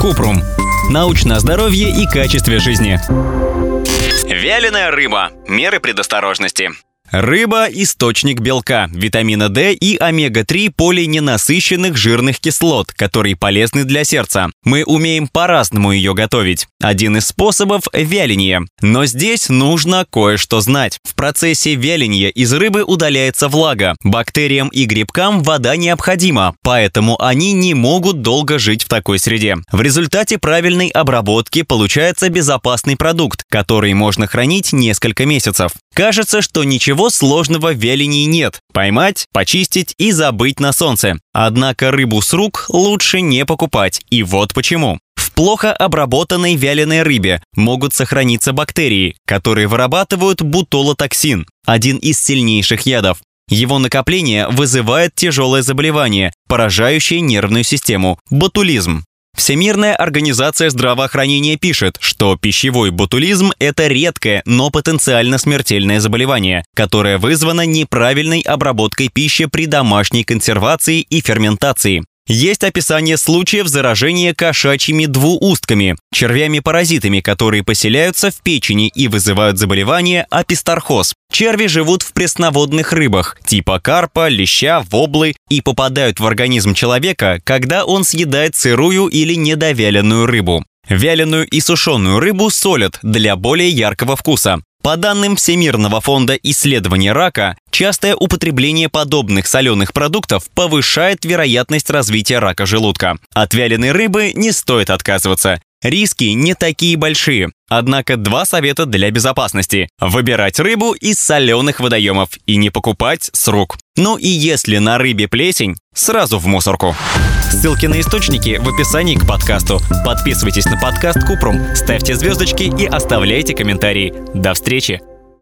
Купрум. Научное здоровье и качестве жизни. Вяленая рыба. Меры предосторожности. Рыба – источник белка, витамина D и омега-3 полиненасыщенных жирных кислот, которые полезны для сердца. Мы умеем по-разному ее готовить. Один из способов – вяление. Но здесь нужно кое-что знать. В процессе вяления из рыбы удаляется влага. Бактериям и грибкам вода необходима, поэтому они не могут долго жить в такой среде. В результате правильной обработки получается безопасный продукт, который можно хранить несколько месяцев. Кажется, что ничего сложного в вялении нет. Поймать, почистить и забыть на солнце. Однако рыбу с рук лучше не покупать. И вот почему. В плохо обработанной вяленой рыбе могут сохраниться бактерии, которые вырабатывают бутолотоксин, один из сильнейших ядов. Его накопление вызывает тяжелое заболевание, поражающее нервную систему – ботулизм. Всемирная организация здравоохранения пишет, что пищевой ботулизм – это редкое, но потенциально смертельное заболевание, которое вызвано неправильной обработкой пищи при домашней консервации и ферментации. Есть описание случаев заражения кошачьими двуустками, червями-паразитами, которые поселяются в печени и вызывают заболевание апистархоз. Черви живут в пресноводных рыбах, типа карпа, леща, воблы, и попадают в организм человека, когда он съедает сырую или недовяленную рыбу. Вяленую и сушеную рыбу солят для более яркого вкуса. По данным Всемирного фонда исследования рака, частое употребление подобных соленых продуктов повышает вероятность развития рака желудка. От вяленой рыбы не стоит отказываться. Риски не такие большие. Однако два совета для безопасности. Выбирать рыбу из соленых водоемов и не покупать с рук. Ну и если на рыбе плесень, сразу в мусорку. Ссылки на источники в описании к подкасту. Подписывайтесь на подкаст Купрум, ставьте звездочки и оставляйте комментарии. До встречи!